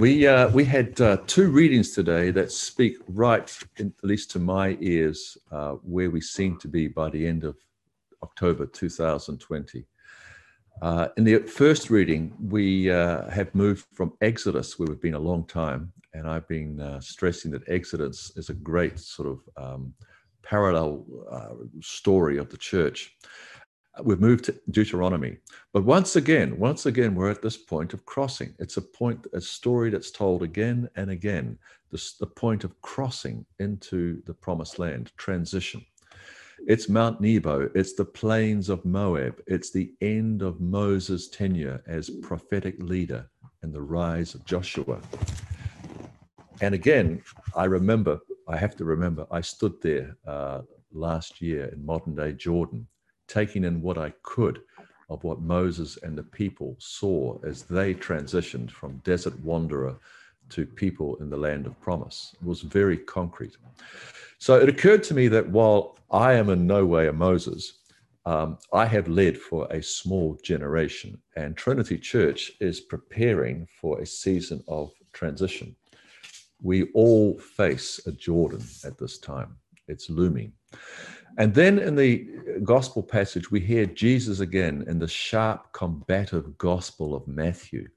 We uh, we had uh, two readings today that speak right, in, at least to my ears, uh, where we seem to be by the end of October 2020. Uh, in the first reading, we uh, have moved from Exodus, where we've been a long time, and I've been uh, stressing that Exodus is a great sort of um, parallel story of the church we've moved to Deuteronomy. But once again, once again, we're at this point of crossing. It's a point, a story that's told again and again, the point of crossing into the promised land, transition. It's Mount Nebo, it's the plains of Moab, it's the end of Moses' tenure as prophetic leader and the rise of Joshua. And again, I remember, I have to remember, I stood there uh, last year in modern day Jordan taking in what I could of what Moses and the people saw as they transitioned from desert wanderer to people in the land of promise. It was very concrete. So it occurred to me that while I am in no way a Moses, um, I have led for a small generation, and Trinity Church is preparing for a season of transition. We all face a Jordan at this time, it's looming. And then in the gospel passage, we hear Jesus again in the sharp, combative gospel of Matthew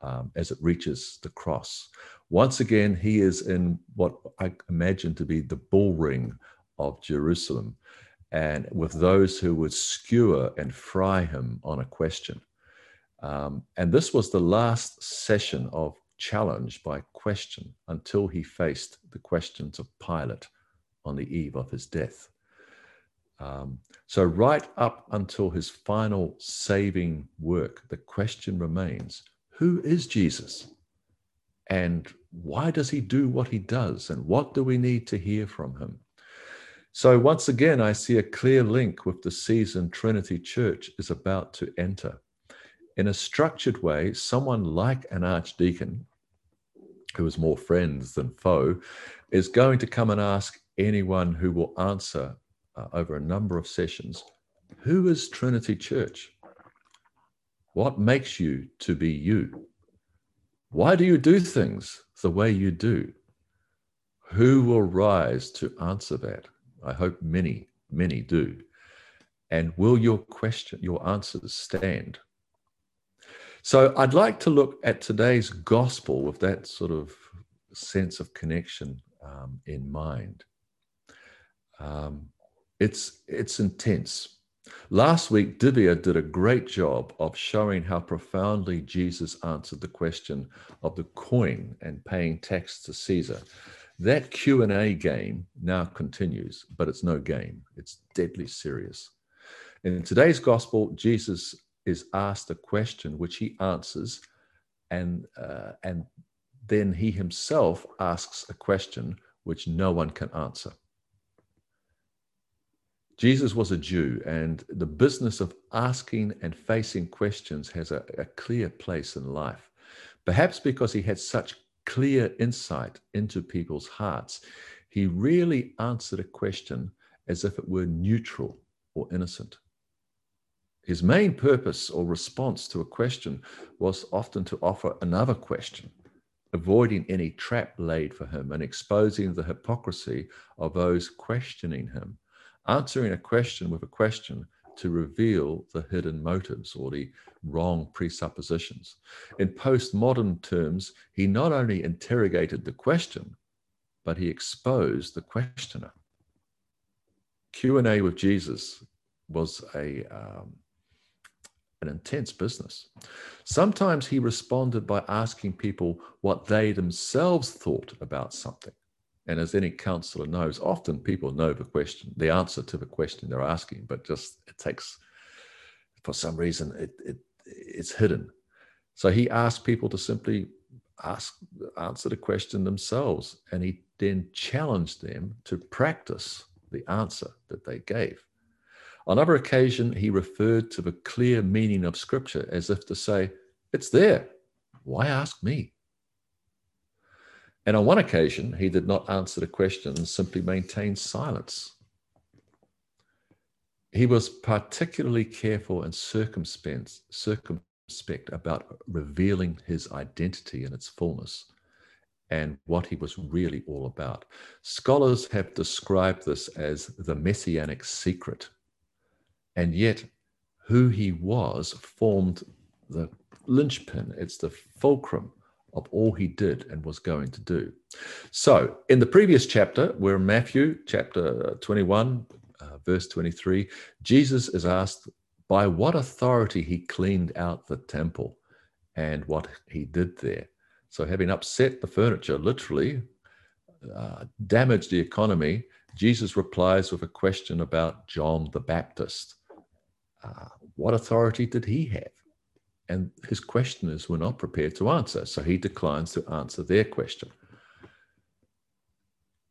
um, as it reaches the cross. Once again, he is in what I imagine to be the bull ring of Jerusalem, and with those who would skewer and fry him on a question. Um, and this was the last session of challenge by question until he faced the questions of Pilate on the eve of his death. Um, so, right up until his final saving work, the question remains who is Jesus? And why does he do what he does? And what do we need to hear from him? So, once again, I see a clear link with the season Trinity Church is about to enter. In a structured way, someone like an archdeacon, who is more friends than foe, is going to come and ask anyone who will answer uh, over a number of sessions who is Trinity Church? What makes you to be you? Why do you do things the way you do? Who will rise to answer that? I hope many, many do. And will your question, your answers stand? So I'd like to look at today's gospel with that sort of sense of connection um, in mind. Um, it's it's intense. Last week, Divya did a great job of showing how profoundly Jesus answered the question of the coin and paying tax to Caesar. That Q&A game now continues, but it's no game. It's deadly serious. In today's gospel, Jesus is asked a question which he answers, and, uh, and then he himself asks a question which no one can answer. Jesus was a Jew, and the business of asking and facing questions has a, a, clear place in life. Perhaps because he had such clear insight into people's hearts, he really answered a question as if it were neutral or innocent. His main purpose or response to a question was often to offer another question, avoiding any trap laid for him and exposing the hypocrisy of those questioning him answering a question with a question to reveal the hidden motives or the wrong presuppositions. In postmodern terms, he not only interrogated the question, but he exposed the questioner. Q&A with Jesus was a um, an intense business. Sometimes he responded by asking people what they themselves thought about something. And as any counselor knows, often people know the question, the answer to the question they're asking, but just it takes, for some reason, it, it it's hidden. So he asked people to simply ask, answer the question themselves, and he then challenged them to practice the answer that they gave. On other occasion, he referred to the clear meaning of Scripture as if to say, "It's there. Why ask me?" And on one occasion, he did not answer the question and simply maintained silence. He was particularly careful and circumspect, circumspect about revealing his identity in its fullness and what he was really all about. Scholars have described this as the messianic secret, and yet who he was formed the linchpin, it's the fulcrum of all he did and was going to do. So, in the previous chapter, we're in Matthew chapter 21, uh, verse 23, Jesus is asked by what authority he cleaned out the temple and what he did there. So, having upset the furniture, literally uh, damaged the economy, Jesus replies with a question about John the Baptist. Uh, what authority did he have? And his questioners were not prepared to answer, so he declines to answer their question.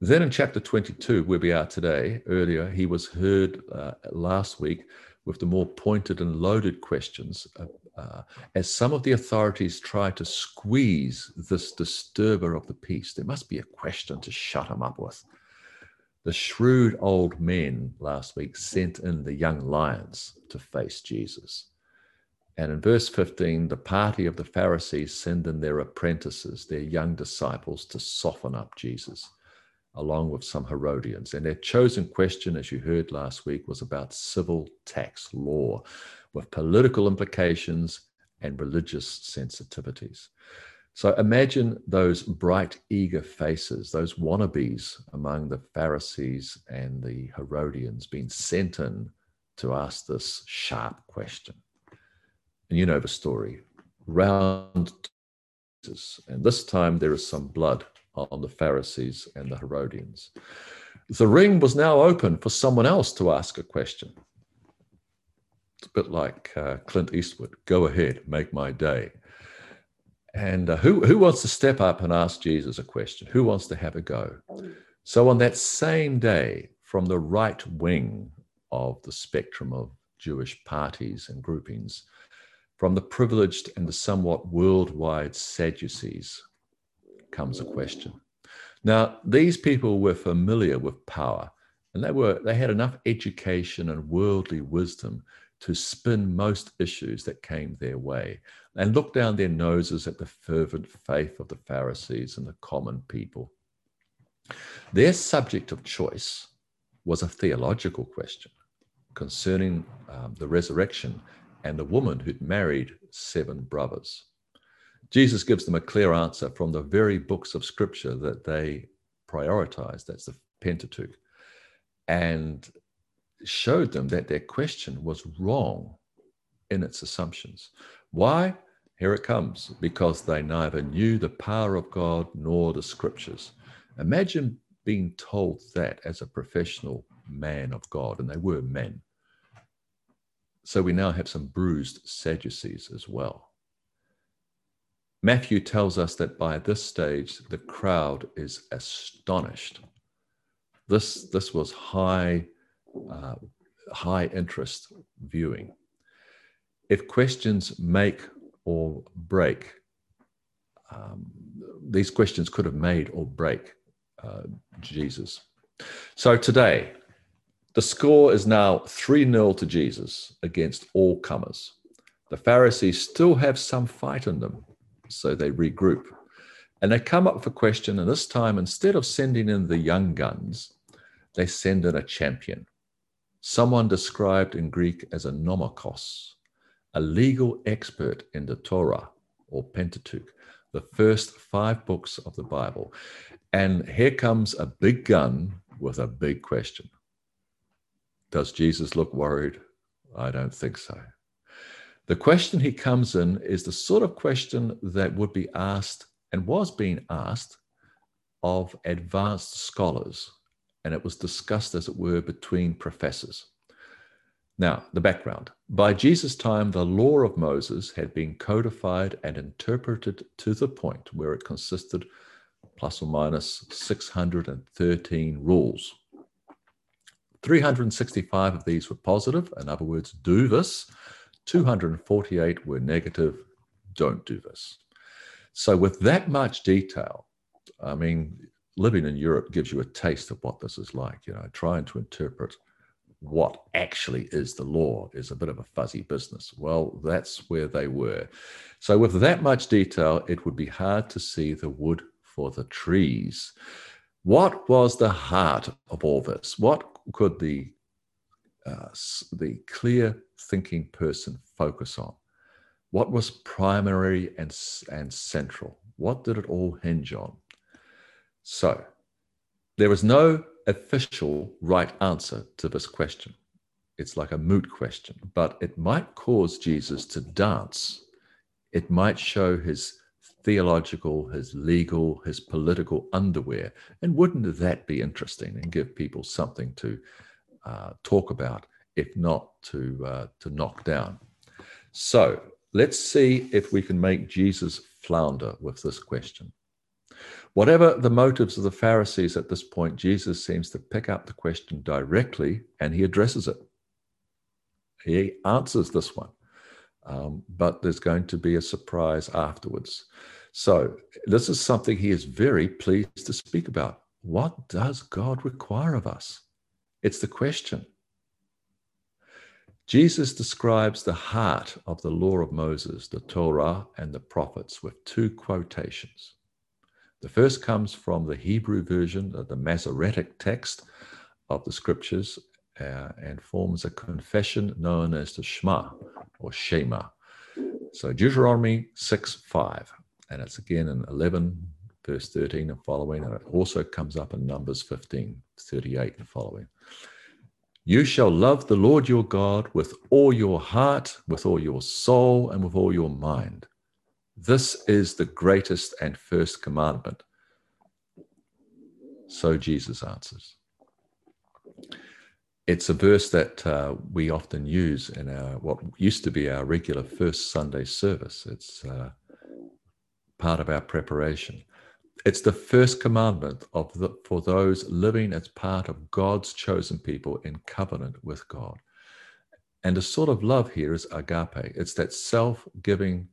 Then in chapter 22, where we are today, earlier, he was heard uh, last week with the more pointed and loaded questions uh, uh, as some of the authorities try to squeeze this disturber of the peace. There must be a question to shut him up with. The shrewd old men last week sent in the young lions to face Jesus. And in verse 15, the party of the Pharisees send in their apprentices, their young disciples, to soften up Jesus, along with some Herodians. And their chosen question, as you heard last week, was about civil tax law with political implications and religious sensitivities. So imagine those bright, eager faces, those wannabes among the Pharisees and the Herodians being sent in to ask this sharp question and you know the story, round Jesus. And this time there is some blood on the Pharisees and the Herodians. The ring was now open for someone else to ask a question. It's a bit like uh, Clint Eastwood go ahead, make my day. And uh, who, who wants to step up and ask Jesus a question? Who wants to have a go? So, on that same day, from the right wing of the spectrum of Jewish parties and groupings, from the privileged and the somewhat worldwide Sadducees comes a question. Now, these people were familiar with power, and they were they had enough education and worldly wisdom to spin most issues that came their way and look down their noses at the fervent faith of the Pharisees and the common people. Their subject of choice was a theological question concerning um, the resurrection and the woman who'd married seven brothers. Jesus gives them a clear answer from the very books of scripture that they prioritized, that's the Pentateuch, and showed them that their question was wrong in its assumptions. Why? Here it comes because they neither knew the power of God nor the scriptures. Imagine being told that as a professional man of God, and they were men. So we now have some bruised Sadducees as well. Matthew tells us that by this stage, the crowd is astonished. This, this was high, uh, high interest viewing. If questions make or break, um, these questions could have made or break uh, Jesus. So today, the score is now 3 0 to Jesus against all comers. The Pharisees still have some fight in them, so they regroup. And they come up a question, and this time, instead of sending in the young guns, they send in a champion, someone described in Greek as a nomikos, a legal expert in the Torah or Pentateuch, the first five books of the Bible. And here comes a big gun with a big question. Does Jesus look worried? I don't think so. The question he comes in is the sort of question that would be asked and was being asked of advanced scholars, and it was discussed, as it were, between professors. Now, the background. By Jesus' time, the law of Moses had been codified and interpreted to the point where it consisted plus or minus 613 rules. 365 of these were positive, in other words, do this. 248 were negative, don't do this. So, with that much detail, I mean, living in Europe gives you a taste of what this is like, you know, trying to interpret what actually is the law is a bit of a fuzzy business. Well, that's where they were. So, with that much detail, it would be hard to see the wood for the trees. What was the heart of all this? What could the uh, the clear thinking person focus on? What was primary and, and central? What did it all hinge on? So, there is no official right answer to this question. It's like a moot question, but it might cause Jesus to dance. It might show his theological, his legal, his political underwear. And wouldn't that be interesting and give people something to uh, talk about, if not to, uh, to knock down? So let's see if we can make Jesus flounder with this question. Whatever the motives of the Pharisees at this point, Jesus seems to pick up the question directly and he addresses it. He answers this one, um, but there's going to be a surprise afterwards. So, this is something he is very pleased to speak about. What does God require of us? It's the question. Jesus describes the heart of the law of Moses, the Torah, and the prophets with two quotations. The first comes from the Hebrew version of the Masoretic text of the scriptures uh, and forms a confession known as the Shema or Shema. So Deuteronomy 6 5, and it's again in 11, verse 13 and following, and it also comes up in Numbers 15, 38 and following. You shall love the Lord your God with all your heart, with all your soul, and with all your mind. This is the greatest and first commandment. So Jesus answers. It's a verse that uh, we often use in our what used to be our regular first Sunday service. It's uh, part of our preparation. It's the first commandment of the, for those living as part of God's chosen people in covenant with God. And the sort of love here is agape. It's that self giving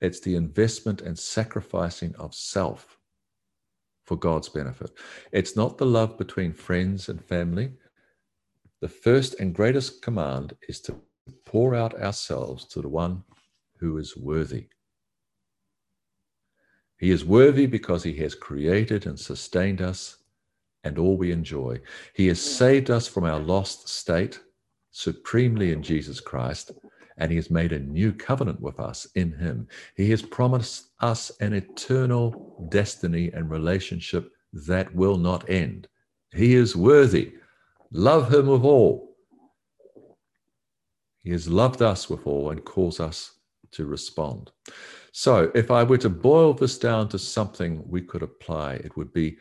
it's the investment and sacrificing of self for God's benefit. It's not the love between friends and family. The first and greatest command is to pour out ourselves to the one who is worthy. He is worthy because he has created and sustained us and all we enjoy. He has saved us from our lost state supremely in Jesus Christ and he has made a new covenant with us in him. He has promised us an eternal destiny and relationship that will not end. He is worthy. Love him with all. He has loved us with all and calls us to respond. So, if I were to boil this down to something we could apply, it would be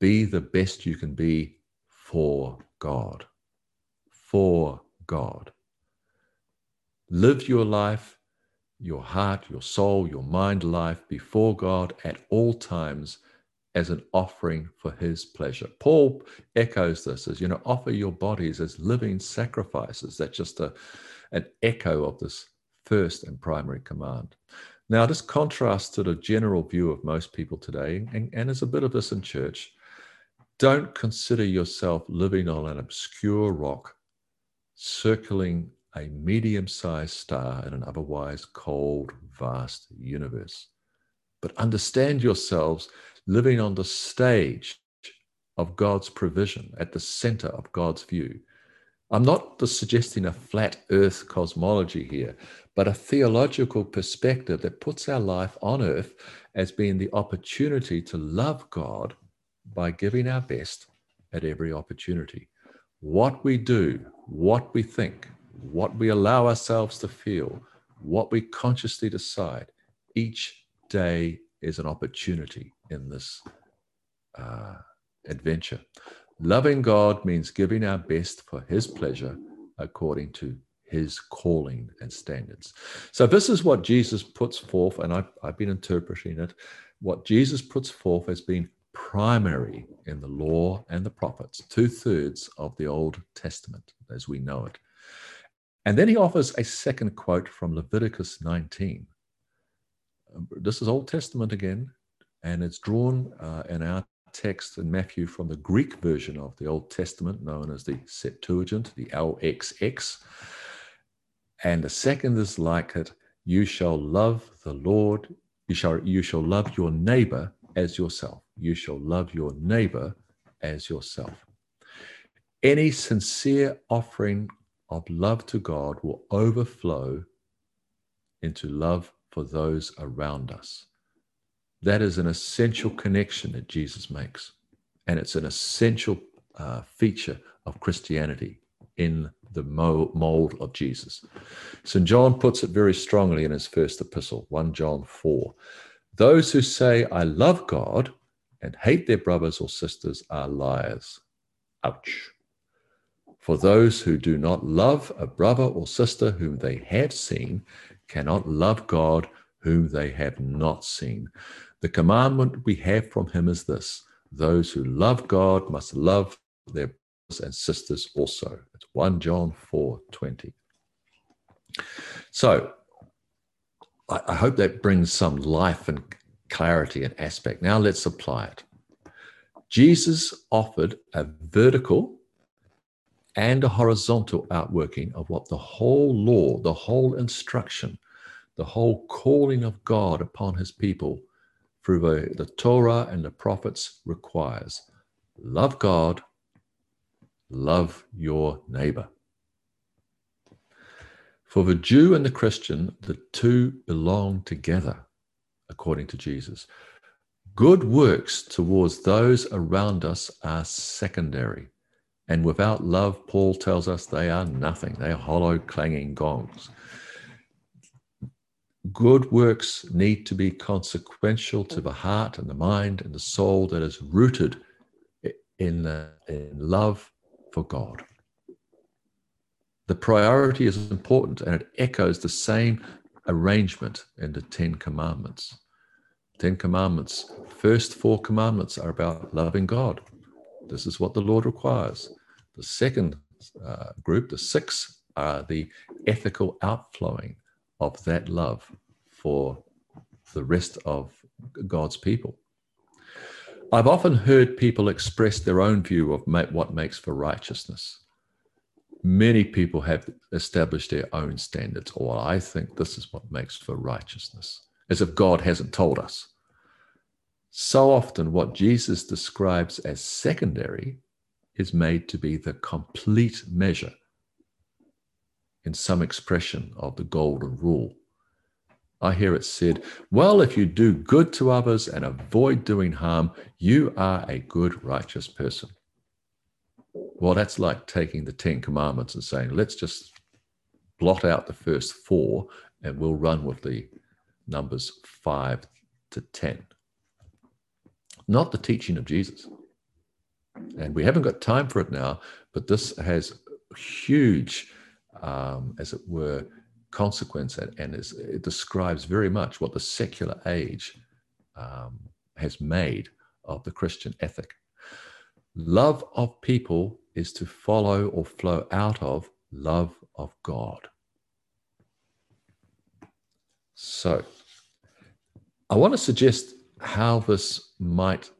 be the best you can be for God. For God. Live your life, your heart, your soul, your mind life before God at all times as an offering for his pleasure. Paul echoes this as, you know, offer your bodies as living sacrifices. That's just a, an echo of this first and primary command. Now, this contrasts to the general view of most people today, and, and there's a bit of this in church. Don't consider yourself living on an obscure rock circling a medium sized star in an otherwise cold, vast universe. But understand yourselves living on the stage of God's provision, at the center of God's view. I'm not suggesting a flat earth cosmology here, but a theological perspective that puts our life on earth as being the opportunity to love God by giving our best at every opportunity. What we do, what we think, what we allow ourselves to feel, what we consciously decide. Each day is an opportunity in this uh, adventure. Loving God means giving our best for His pleasure according to His calling and standards. So, this is what Jesus puts forth, and I've, I've been interpreting it. What Jesus puts forth as being primary in the law and the prophets, two thirds of the Old Testament as we know it. And then he offers a second quote from Leviticus 19. Um, this is Old Testament again, and it's drawn uh, in our text in Matthew from the Greek version of the Old Testament, known as the Septuagint, the LXX. And the second is like it you shall love the Lord, you shall, you shall love your neighbor as yourself. You shall love your neighbor as yourself. Any sincere offering of love to God will overflow into love for those around us. That is an essential connection that Jesus makes. And it's an essential uh, feature of Christianity in the mold of Jesus. St. John puts it very strongly in his first epistle, 1 John 4. Those who say, I love God and hate their brothers or sisters are liars. Ouch. For those who do not love a brother or sister whom they have seen cannot love God whom they have not seen. The commandment we have from him is this those who love God must love their brothers and sisters also. It's 1 John 4 20. So I, I hope that brings some life and clarity and aspect. Now let's apply it. Jesus offered a vertical and a horizontal outworking of what the whole law, the whole instruction, the whole calling of God upon his people through the, the Torah and the prophets requires. Love God, love your neighbor. For the Jew and the Christian, the two belong together, according to Jesus. Good works towards those around us are secondary. And without love, Paul tells us they are nothing. They are hollow, clanging gongs. Good works need to be consequential to the heart and the mind and the soul that is rooted in, uh, in love for God. The priority is important and it echoes the same arrangement in the Ten Commandments. Ten Commandments, first four commandments are about loving God. This is what the Lord requires. The second uh, group, the six, are the ethical outflowing of that love for the rest of God's people. I've often heard people express their own view of what makes for righteousness. Many people have established their own standards, or I think this is what makes for righteousness, as if God hasn't told us. So often, what Jesus describes as secondary is made to be the complete measure in some expression of the golden rule. I hear it said, Well, if you do good to others and avoid doing harm, you are a good, righteous person. Well, that's like taking the Ten Commandments and saying, Let's just blot out the first four and we'll run with the numbers five to 10. Not the teaching of Jesus. And we haven't got time for it now, but this has huge, um, as it were, consequence and, it describes very much what the secular age um, has made of the Christian ethic. Love of people is to follow or flow out of love of God. So, I want to suggest how this might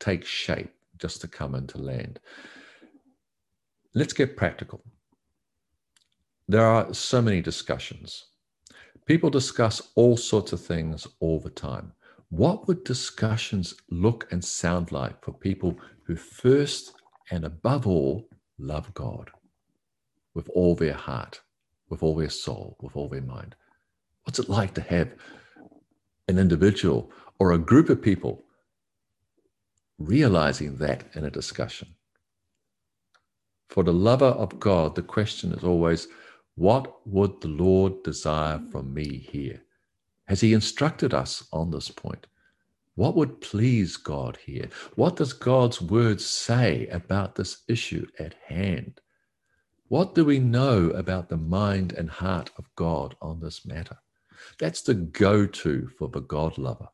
take shape just to come into land. Let's get practical. There are so many discussions. People discuss all sorts of things all the time. What would discussions look and sound like for people who first and above all love God with all their heart, with all their soul, with all their mind? What's it like to have an individual or a group of people realizing that in a discussion. For the lover of God, the question is always, what would the Lord desire from me here? Has He instructed us on this point? What would please God here? What does God's word say about this issue at hand? What do we know about the mind and heart of God on this matter? That's the go to for the God lover.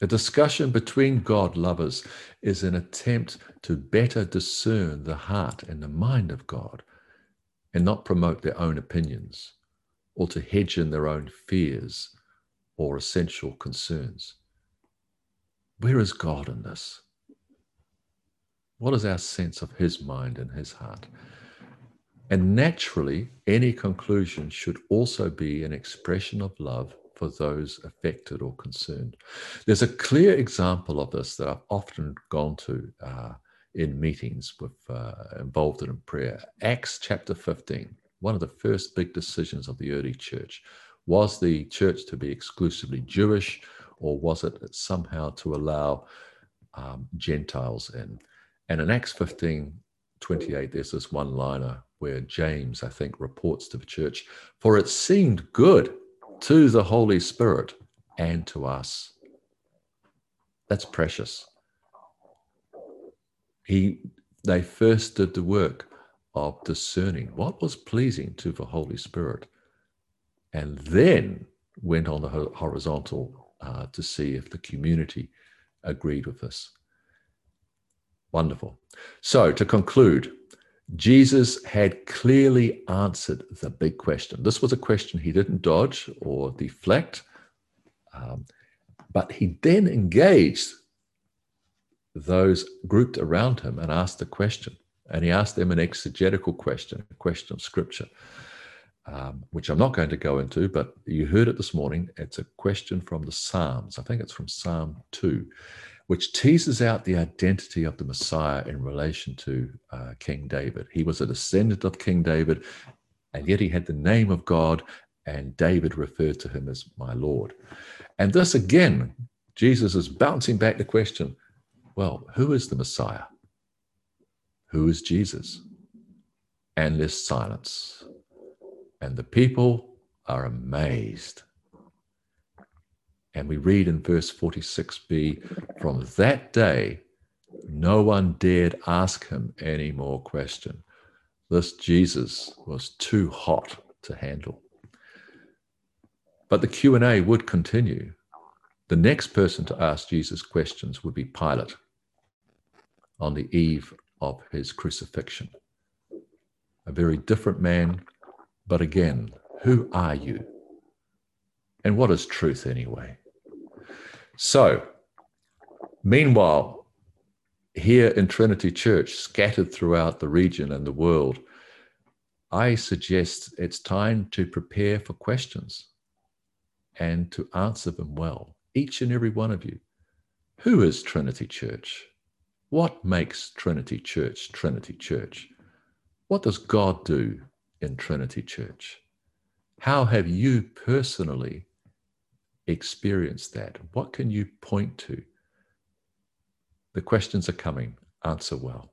A discussion between God lovers is an attempt to better discern the heart and the mind of God and not promote their own opinions or to hedge in their own fears or essential concerns. Where is God in this? What is our sense of his mind and his heart? And naturally, any conclusion should also be an expression of love for those affected or concerned. There's a clear example of this that I've often gone to uh, in meetings with uh, involved in prayer. Acts chapter 15, one of the first big decisions of the early church. Was the church to be exclusively Jewish, or was it somehow to allow um, Gentiles in? And in Acts 15, 28, there's this one liner where James, I think, reports to the church, for it seemed good to the Holy Spirit and to us. That's precious. He, they first did the work of discerning what was pleasing to the Holy Spirit and then went on the horizontal uh, to see if the community agreed with this. Wonderful. So, to conclude, Jesus had clearly answered the big question. This was a question he didn't dodge or deflect, um, but he then engaged those grouped around him and asked a question. And he asked them an exegetical question, a question of scripture, um, which I'm not going to go into, but you heard it this morning. It's a question from the Psalms. I think it's from Psalm 2 which teases out the identity of the Messiah in relation to uh, King David. He was a descendant of King David, and yet he had the name of God, and David referred to him as my Lord. And thus again, Jesus is bouncing back the question well, who is the Messiah? Who is Jesus? And there's silence. And the people are amazed. And we read in verse 46b from that day, no one dared ask him any more question. This Jesus was too hot to handle. But the Q&A would continue. The next person to ask Jesus questions would be Pilate on the eve of his crucifixion. A very different man, but again, who are you? And what is truth anyway? So, meanwhile, here in Trinity Church, scattered throughout the region and the world, I suggest it's time to prepare for questions and to answer them well. Each and every one of you. Who is Trinity Church? What makes Trinity Church Trinity Church? What does God do in Trinity Church? How have you personally experienced that? What can you point to? The questions are coming. Answer well.